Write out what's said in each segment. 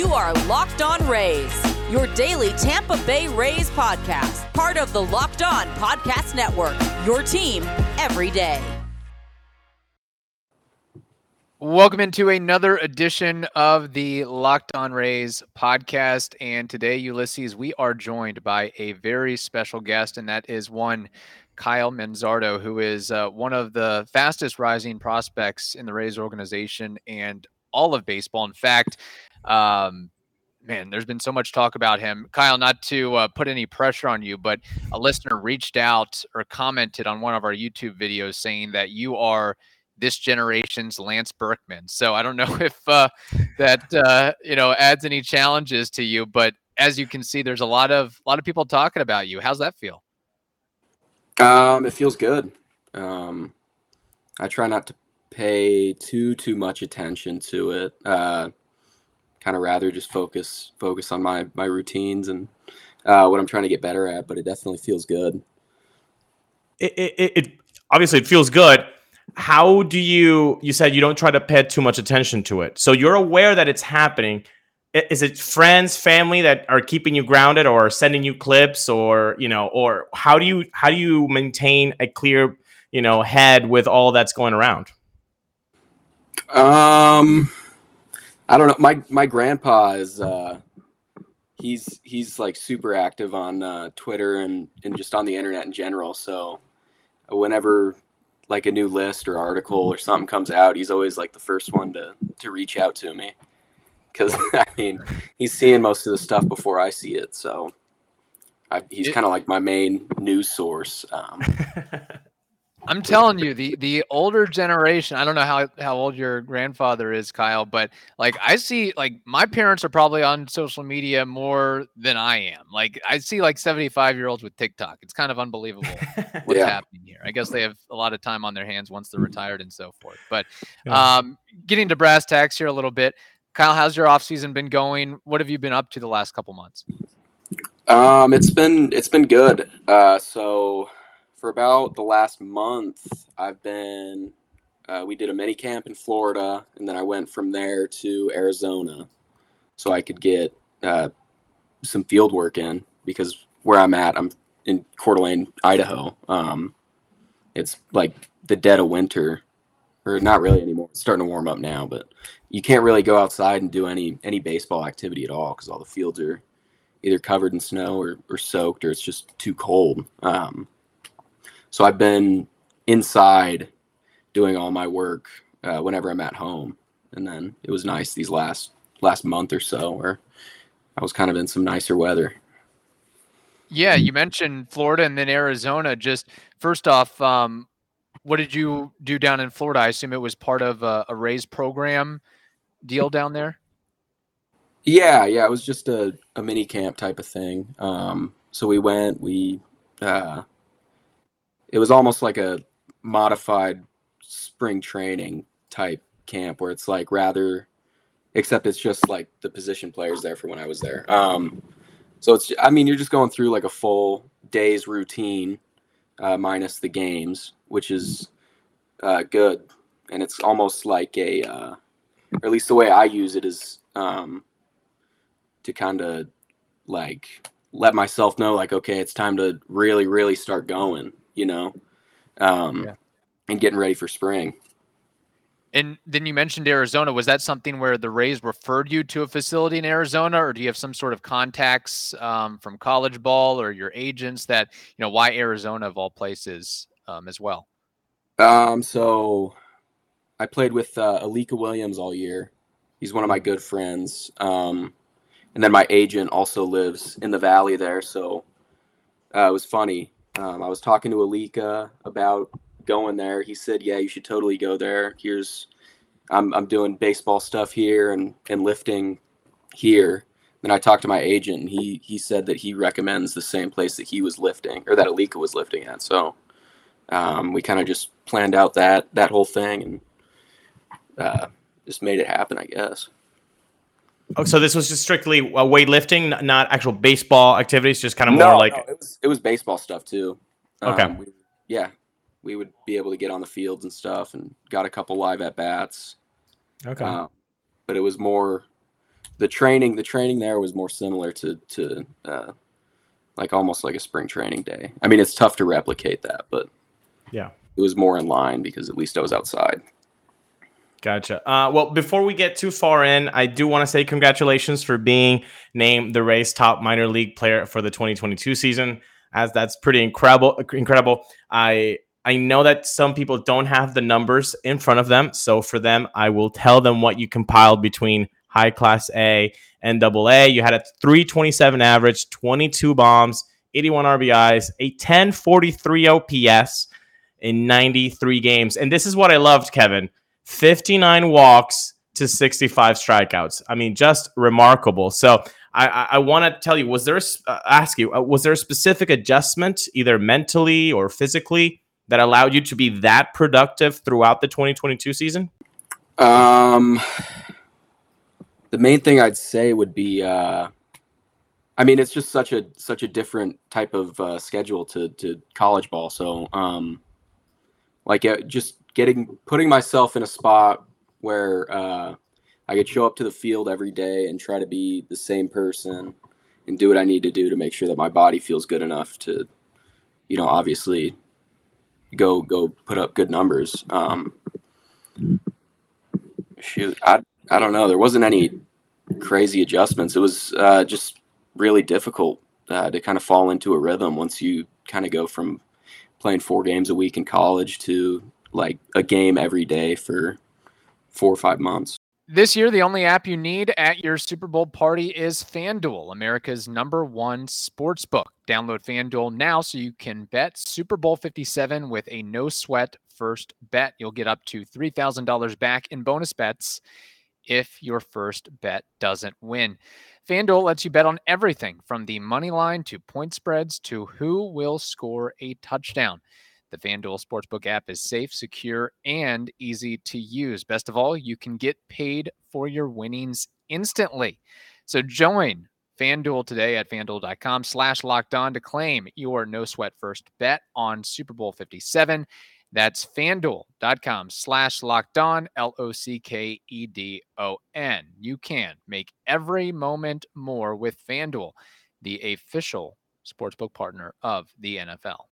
You are Locked On Rays, your daily Tampa Bay Rays podcast, part of the Locked On Podcast Network. Your team every day. Welcome into another edition of the Locked On Rays podcast. And today, Ulysses, we are joined by a very special guest, and that is one Kyle Manzardo, who is uh, one of the fastest rising prospects in the Rays organization and all of baseball. In fact, um, man, there's been so much talk about him. Kyle, not to uh, put any pressure on you, but a listener reached out or commented on one of our YouTube videos saying that you are this generation's Lance Berkman. So I don't know if uh, that uh, you know adds any challenges to you, but as you can see, there's a lot of a lot of people talking about you. How's that feel? Um, it feels good. Um, I try not to pay too too much attention to it. Uh, kind of rather just focus focus on my my routines and uh, what I'm trying to get better at. But it definitely feels good. It, it, it obviously it feels good. How do you? You said you don't try to pay too much attention to it, so you're aware that it's happening. Is it friends, family that are keeping you grounded, or sending you clips, or you know, or how do you how do you maintain a clear you know head with all that's going around? Um, I don't know. My my grandpa is uh, he's he's like super active on uh, Twitter and and just on the internet in general. So whenever like a new list or article or something comes out, he's always like the first one to to reach out to me because I mean he's seeing most of the stuff before I see it. So I, he's kind of like my main news source. Um, I'm telling you, the the older generation. I don't know how how old your grandfather is, Kyle, but like I see, like my parents are probably on social media more than I am. Like I see like 75 year olds with TikTok. It's kind of unbelievable what's yeah. happening here. I guess they have a lot of time on their hands once they're retired and so forth. But um, getting to brass tacks here a little bit, Kyle, how's your off season been going? What have you been up to the last couple months? Um, it's been it's been good. Uh, so for about the last month, I've been. Uh, we did a mini camp in Florida, and then I went from there to Arizona, so I could get uh, some field work in because where I'm at, I'm in Coeur d'Alene, Idaho. Um, it's like the dead of winter, or not really anymore. It's starting to warm up now, but you can't really go outside and do any any baseball activity at all because all the fields are either covered in snow or, or soaked, or it's just too cold. Um, so I've been inside doing all my work uh, whenever I'm at home, and then it was nice these last last month or so where I was kind of in some nicer weather. Yeah, you mentioned Florida and then Arizona. Just first off, um, what did you do down in Florida? I assume it was part of a, a Rays program deal down there. Yeah, yeah, it was just a, a mini camp type of thing. Um, so we went, we uh, it was almost like a modified spring training type camp where it's like rather except it's just like the position players there for when I was there. Um, so it's I mean you're just going through like a full day's routine uh, minus the games, which is uh, good, and it's almost like a uh, or at least the way I use it is um, to kind of like let myself know like okay it's time to really really start going you know, um, yeah. and getting ready for spring. And then you mentioned Arizona. Was that something where the Rays referred you to a facility in Arizona, or do you have some sort of contacts um, from college ball or your agents that you know why Arizona of all places um, as well? Um, so I played with uh, Alika Williams all year. He's one of my good friends. Um, and then my agent also lives in the valley there, so uh, it was funny. Um, I was talking to Alika about going there. He said, "Yeah, you should totally go there. Here's, I'm I'm doing baseball stuff here and and lifting here." Then I talked to my agent, and he he said that he recommends the same place that he was lifting or that Alika was lifting at. So um, we kind of just planned out that that whole thing and uh, just made it happen, I guess. Oh, so this was just strictly uh, weightlifting, not actual baseball activities, just kind of more no, like no, it was it was baseball stuff too. Okay. Um, we, yeah, we would be able to get on the fields and stuff, and got a couple live at bats. Okay. Uh, but it was more the training the training there was more similar to to uh, like almost like a spring training day. I mean, it's tough to replicate that, but Yeah. it was more in line because at least I was outside. Gotcha. Uh, well, before we get too far in, I do want to say congratulations for being named the Rays top minor league player for the 2022 season, as that's pretty incredible. Incredible. I I know that some people don't have the numbers in front of them, so for them, I will tell them what you compiled between high class A and double A. You had a 327 average, 22 bombs, 81 RBIs, a 1043 OPS in 93 games, and this is what I loved, Kevin. 59 walks to 65 strikeouts. I mean, just remarkable. So I, I, want to tell you, was there uh, ask you, uh, was there a specific adjustment, either mentally or physically, that allowed you to be that productive throughout the 2022 season? Um, the main thing I'd say would be, uh, I mean, it's just such a such a different type of uh, schedule to to college ball. So, um, like, uh, just getting putting myself in a spot where uh, I could show up to the field every day and try to be the same person and do what I need to do to make sure that my body feels good enough to, you know, obviously go go put up good numbers. Um, shoot, I I don't know. There wasn't any crazy adjustments. It was uh, just really difficult uh, to kind of fall into a rhythm once you kind of go from playing four games a week in college to like a game every day for four or five months. This year, the only app you need at your Super Bowl party is FanDuel, America's number one sports book. Download FanDuel now so you can bet Super Bowl 57 with a no sweat first bet. You'll get up to $3,000 back in bonus bets if your first bet doesn't win. FanDuel lets you bet on everything from the money line to point spreads to who will score a touchdown. The FanDuel Sportsbook app is safe, secure, and easy to use. Best of all, you can get paid for your winnings instantly. So join FanDuel today at fanduel.com slash locked on to claim your no sweat first bet on Super Bowl 57. That's fanduel.com slash locked on, L O C K E D O N. You can make every moment more with FanDuel, the official sportsbook partner of the NFL.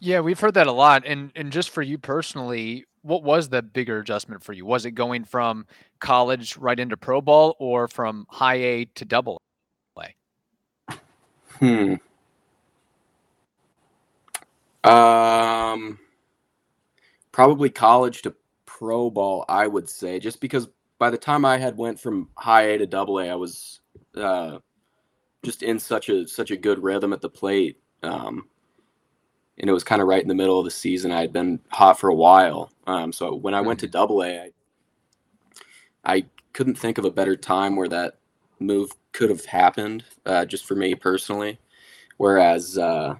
Yeah, we've heard that a lot. And and just for you personally, what was the bigger adjustment for you? Was it going from college right into pro ball or from high A to double A? Hmm. Um, probably college to pro ball, I would say, just because by the time I had went from high A to double A, I was uh, just in such a such a good rhythm at the plate. Um, and it was kind of right in the middle of the season. I had been hot for a while. Um, so when I went to double A, I, I couldn't think of a better time where that move could have happened, uh, just for me personally. Whereas uh,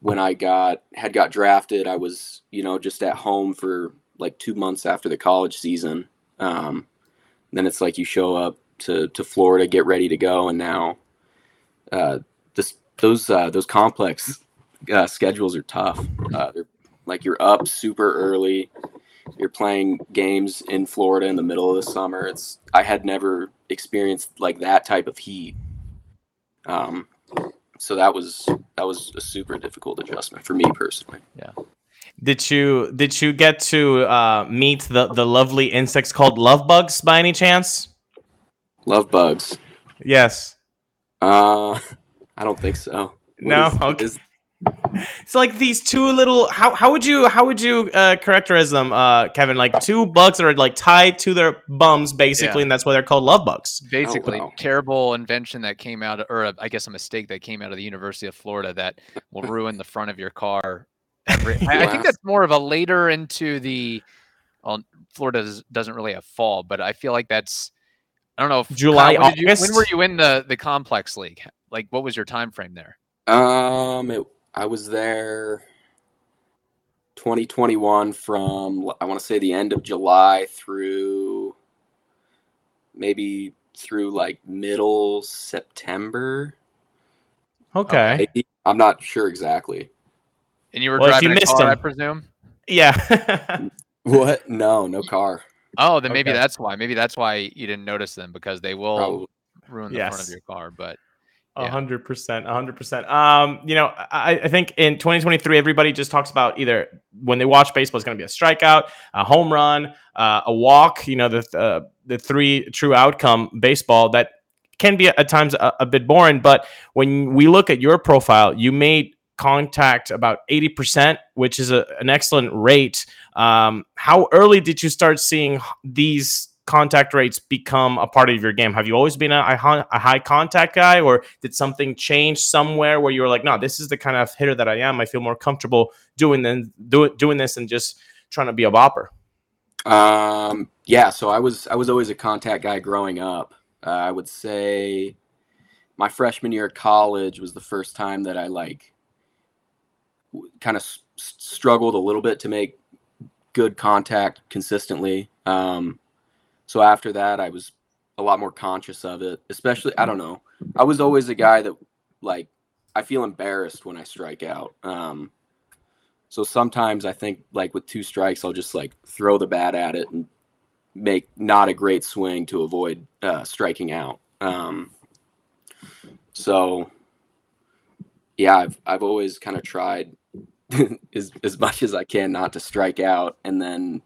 when I got had got drafted, I was you know just at home for like two months after the college season. Um, then it's like you show up to to Florida, get ready to go, and now uh, this those uh, those complex uh, schedules are tough. Uh, they're like you're up super early. You're playing games in Florida in the middle of the summer. It's I had never experienced like that type of heat. Um, so that was that was a super difficult adjustment for me personally. Yeah. Did you did you get to uh, meet the the lovely insects called love bugs by any chance? Love bugs. Yes. Uh, I don't think so. What No? is- Okay. is- It's like these two little. How how would you how would you uh, characterize them, uh, Kevin? Like two bugs that are like tied to their bums, basically, Yeah. and that's why they're called love bugs. Basically, wow. terrible invention that came out, or a, I guess a mistake that came out of the University of Florida that will ruin the front of your car. Every, I, I think that's more of a later into the. Well, Florida does, doesn't really have fall, but I feel like that's. I don't know. If, July, Kyle, when, you- when were you in the the complex league? Like, what was your time frame there? Um, it, I was there 2021 from I want to say the end of July through maybe through like middle September. Okay. Maybe. I'm not sure exactly. And you were Well, if you driving a missed car, I presume. Yeah. What? No, no car. Oh, then maybe Okay. that's why. Maybe that's why you didn't notice them because they will Probably. ruin the front of your car. But A Yeah. Hundred percent, hundred percent. Um, you know, I, I think in 2023, everybody just talks about either when they watch baseball, it's going to be a strikeout, a home run, uh, a walk. You know, the uh, the three true outcome baseball that can be at times a, a bit boring. But when we look at your profile, you made contact about 80%, which is a, an excellent rate. Um, how early did you start seeing these contact rates become a part of your game? Have you always been a, a high contact guy, or did something change somewhere where you were like, no, this is the kind of hitter that I am. I feel more comfortable doing than do, doing this and just trying to be a bopper. Um, yeah, so I was I was always a contact guy growing up. Uh, I would say my freshman year of college was the first time that I like kind of s- struggled a little bit to make good contact consistently. Um, so after that, I was a lot more conscious of it. Especially, I don't know. I was always a guy that like I feel embarrassed when I strike out. Um, so sometimes I think like with two strikes, I'll just like throw the bat at it and make not a great swing to avoid uh, striking out. Um, so yeah, I've I've always kind of tried as as much as I can not to strike out, and then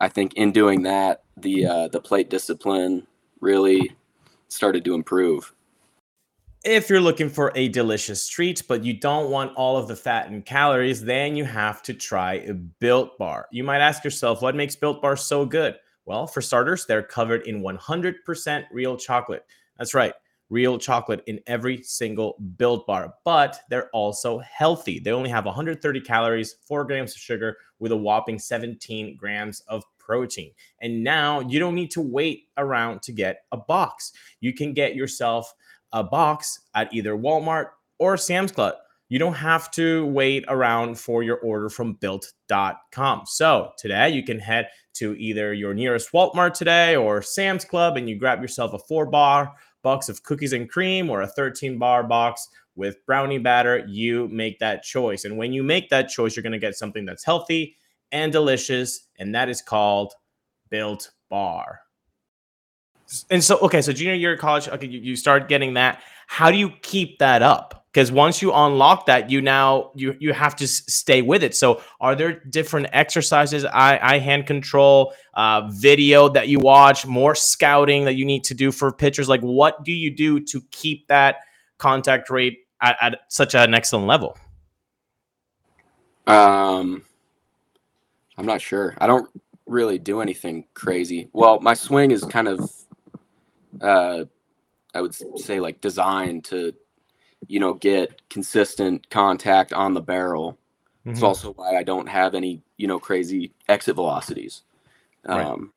I think in doing that, the uh, the plate discipline really started to improve. If you're looking for a delicious treat, but you don't want all of the fat and calories, then you have to try a Built Bar. You might ask yourself, what makes Built Bar so good? Well, for starters, they're covered in 100% real chocolate. That's right, real chocolate in every single Built Bar, but they're also healthy. They only have 130 calories, 4 grams of sugar, with a whopping 17 grams of protein. And now you don't need to wait around to get a box. You can get yourself a box at either Walmart or Sam's Club. You don't have to wait around for your order from built.com. So today you can head to either your nearest Walmart today or Sam's Club and you grab yourself a four bar box of cookies and cream or a 13 bar box with brownie batter. You make that choice. And when you make that choice, you're going to get something that's healthy and delicious. And that is called Built Bar. And so, okay, so junior year of college, okay, you, you start getting that. How do you keep that up? Because once you unlock that, you now you you have to s- stay with it. So, are there different exercises, eye, eye hand control, uh, video that you watch, more scouting that you need to do for pitchers? Like, what do you do to keep that contact rate at, at such an excellent level? Um, I'm not sure. I don't really do anything crazy. Well, my swing is kind of, uh, I would say like designed to, you know, get consistent contact on the barrel. It's Mhm. also why I don't have any, you know, crazy exit velocities. Right. Um,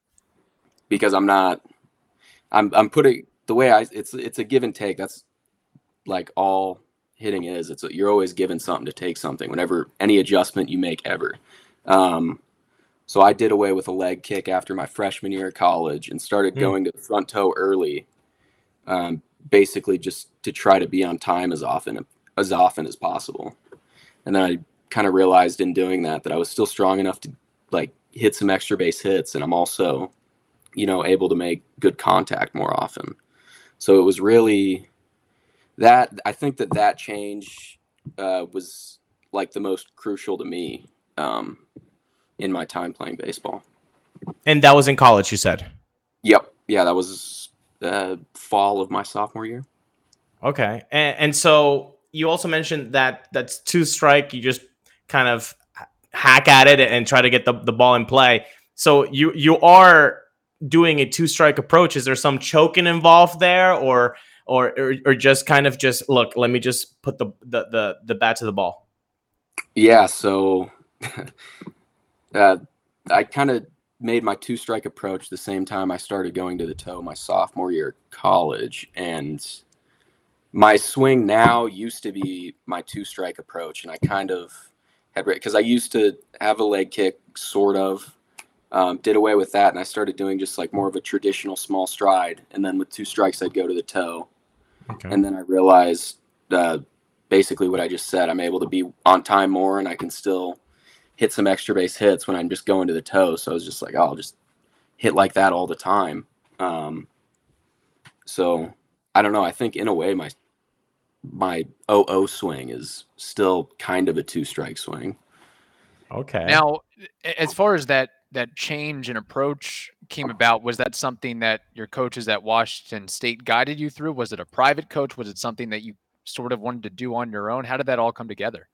because I'm not, I'm, I'm putting the way I, it's, it's a give and take. That's like all hitting is. It's you're always given something to take something whenever any adjustment you make ever. Um, so I did away with a leg kick after my freshman year of college and started Hmm. going to the front toe early, um, basically just to try to be on time as often as often as possible. And then I kind of realized in doing that that I was still strong enough to like hit some extra base hits, and I'm also, you know, able to make good contact more often. So it was really that I think that that change uh, was like the most crucial to me um, in my time playing baseball. And that was in college, you said. Yep, yeah, that was uh, fall of my sophomore year. Okay, and, and so you also mentioned that that's two strike. You just kind of hack at it and try to get the, the ball in play. So you you are doing a two strike approach. Is there some choking involved there, or or or, or just kind of just look? Let me just put the the the, the bat to the ball. Yeah, so uh, I kind of made my two strike approach the same time I started going to the toe my sophomore year of college. And my swing now used to be my two strike approach. And I kind of had, because I used to have a leg kick, sort of. Um, did away with that and I started doing just like more of a traditional small stride. And then with two strikes, I'd go to the toe. Okay. And then I realized uh, basically what I just said. I'm able to be on time more, and I can still hit some extra base hits when I'm just going to the toe. So I was just like, oh, I'll just hit like that all the time. Um, so I don't know. I think in a way my my OO swing is still kind of a two strike swing. Okay. Now, as far as that that change in approach came about, was that something that your coaches at Washington State guided you through? Was it a private coach? Was it something that you sort of wanted to do on your own? How did that all come together?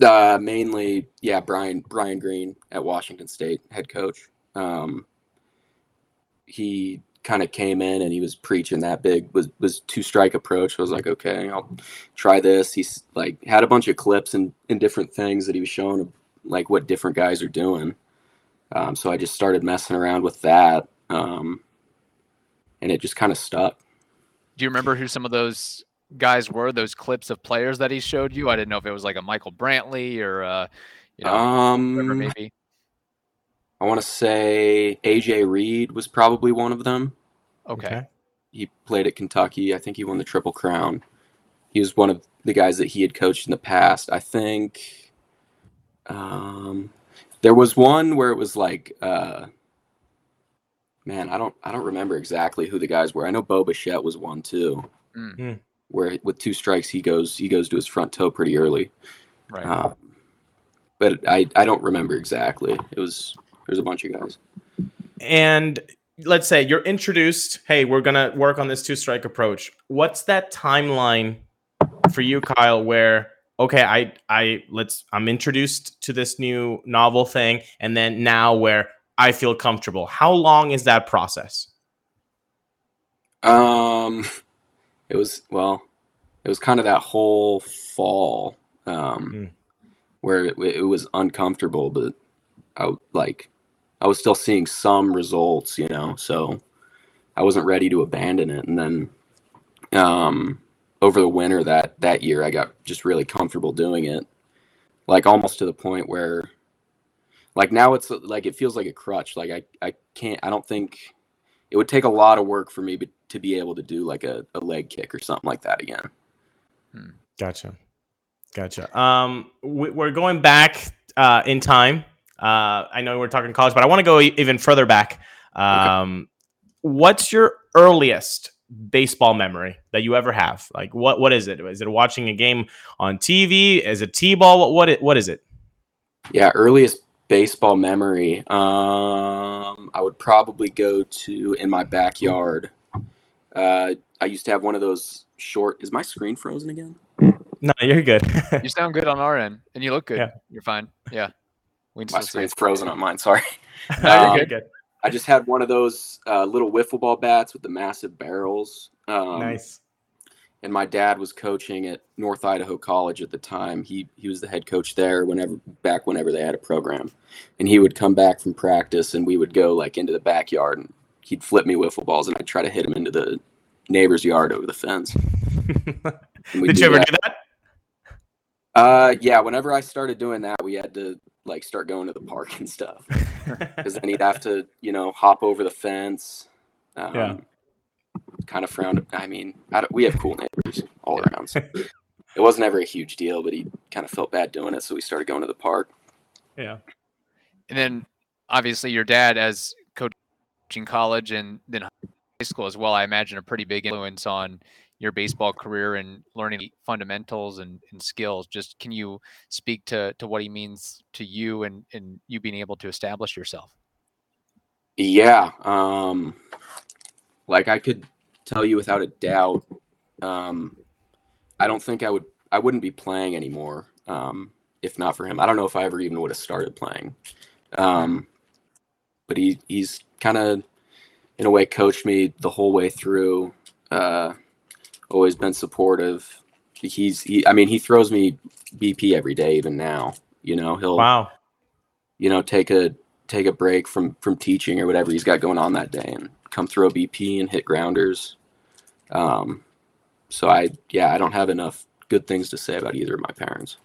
Uh, mainly, yeah, Brian Brian Green at Washington State, head coach. Um, he kind of came in and he was preaching that big was was two strike approach. I was like, okay, I'll try this. He's like had a bunch of clips and, and different things that he was showing like what different guys are doing. Um, so I just started messing around with that, um, and it just kind of stuck. Do you remember who some of those guys were? Those clips of players that he showed you? I didn't know if it was like a Michael Brantley or uh, you know, Um, maybe. I want to say AJ Reed was probably one of them. Okay. he played at Kentucky. I think he won the Triple Crown. He was one of the guys that he had coached in the past. I think um, there was one where it was like, uh, man, I don't, I don't remember exactly who the guys were. I know Bo Bichette was one too, Mm. Where with two strikes he goes, he goes to his front toe pretty early. Right. Um, but I, I don't remember exactly. It was there's a bunch of guys. And let's say you're introduced, hey, we're going to work on this two strike approach. What's that timeline for you, Kyle, where okay, I I let's I'm introduced to this new novel thing and then now where I feel comfortable. How long is that process? Um, it was well, it was kind of that whole fall, um, Mm. where it, it was uncomfortable, but I like, I was still seeing some results, you know, so I wasn't ready to abandon it. And then, um, over the winter that that year, I got just really comfortable doing it, like almost to the point where, like now it's like it feels like a crutch. Like I I can't. I don't think it would take a lot of work for me to be able to do like a, a leg kick or something like that again. Gotcha. Gotcha. Um, we, we're going back uh, in time. Uh, I know we're talking college, but I want to go even further back. Um, What's your earliest baseball memory that you ever have? Like, what what is it? Is it watching a game on TV? Is it t-ball? What what, what is it? Yeah, earliest baseball memory. Um, I would probably go to in my backyard. Uh, I used to have one of those short. Is my screen frozen again? No, you're good. You sound good on our end, and you look good. Yeah. You're fine. Yeah. We My screen's frozen on mine. Sorry. No, you're Um, good. good. I just had one of those uh, little wiffle ball bats with the massive barrels. Um, nice. And my dad was coaching at North Idaho College at the time. He he was the head coach there whenever back whenever they had a program, and he would come back from practice and we would go like into the backyard and he'd flip me wiffle balls and I'd try to hit him into the neighbor's yard over the fence. Did you ever that. do that? Uh, yeah. Whenever I started doing that, we had to like start going to the park and stuff because then he'd have to you know hop over the fence. Um, Yeah. Kind of frowned. I mean, I don't, we have cool neighbors all around. So it wasn't ever a huge deal, but he kind of felt bad doing it, so we started going to the park. yeah. And then obviously your dad as coaching college and then high school as well, I imagine a pretty big influence on your baseball career and learning fundamentals and, and skills. Just can you speak to to what he means to you and, and you being able to establish yourself? Yeah. Um, like I could tell you without a doubt, um, I don't think I would, I wouldn't be playing anymore um, if not for him. I don't know if I ever even would have started playing. Um, but he, he's kind of, in a way, coached me the whole way through. Uh, always been supportive. He's, he, I mean, he throws me BP every day, even now. You know, he'll, Wow. you know, take a take a break from from teaching or whatever he's got going on that day and come throw BP and hit grounders. Um, so I yeah, I don't have enough good things to say about either of my parents.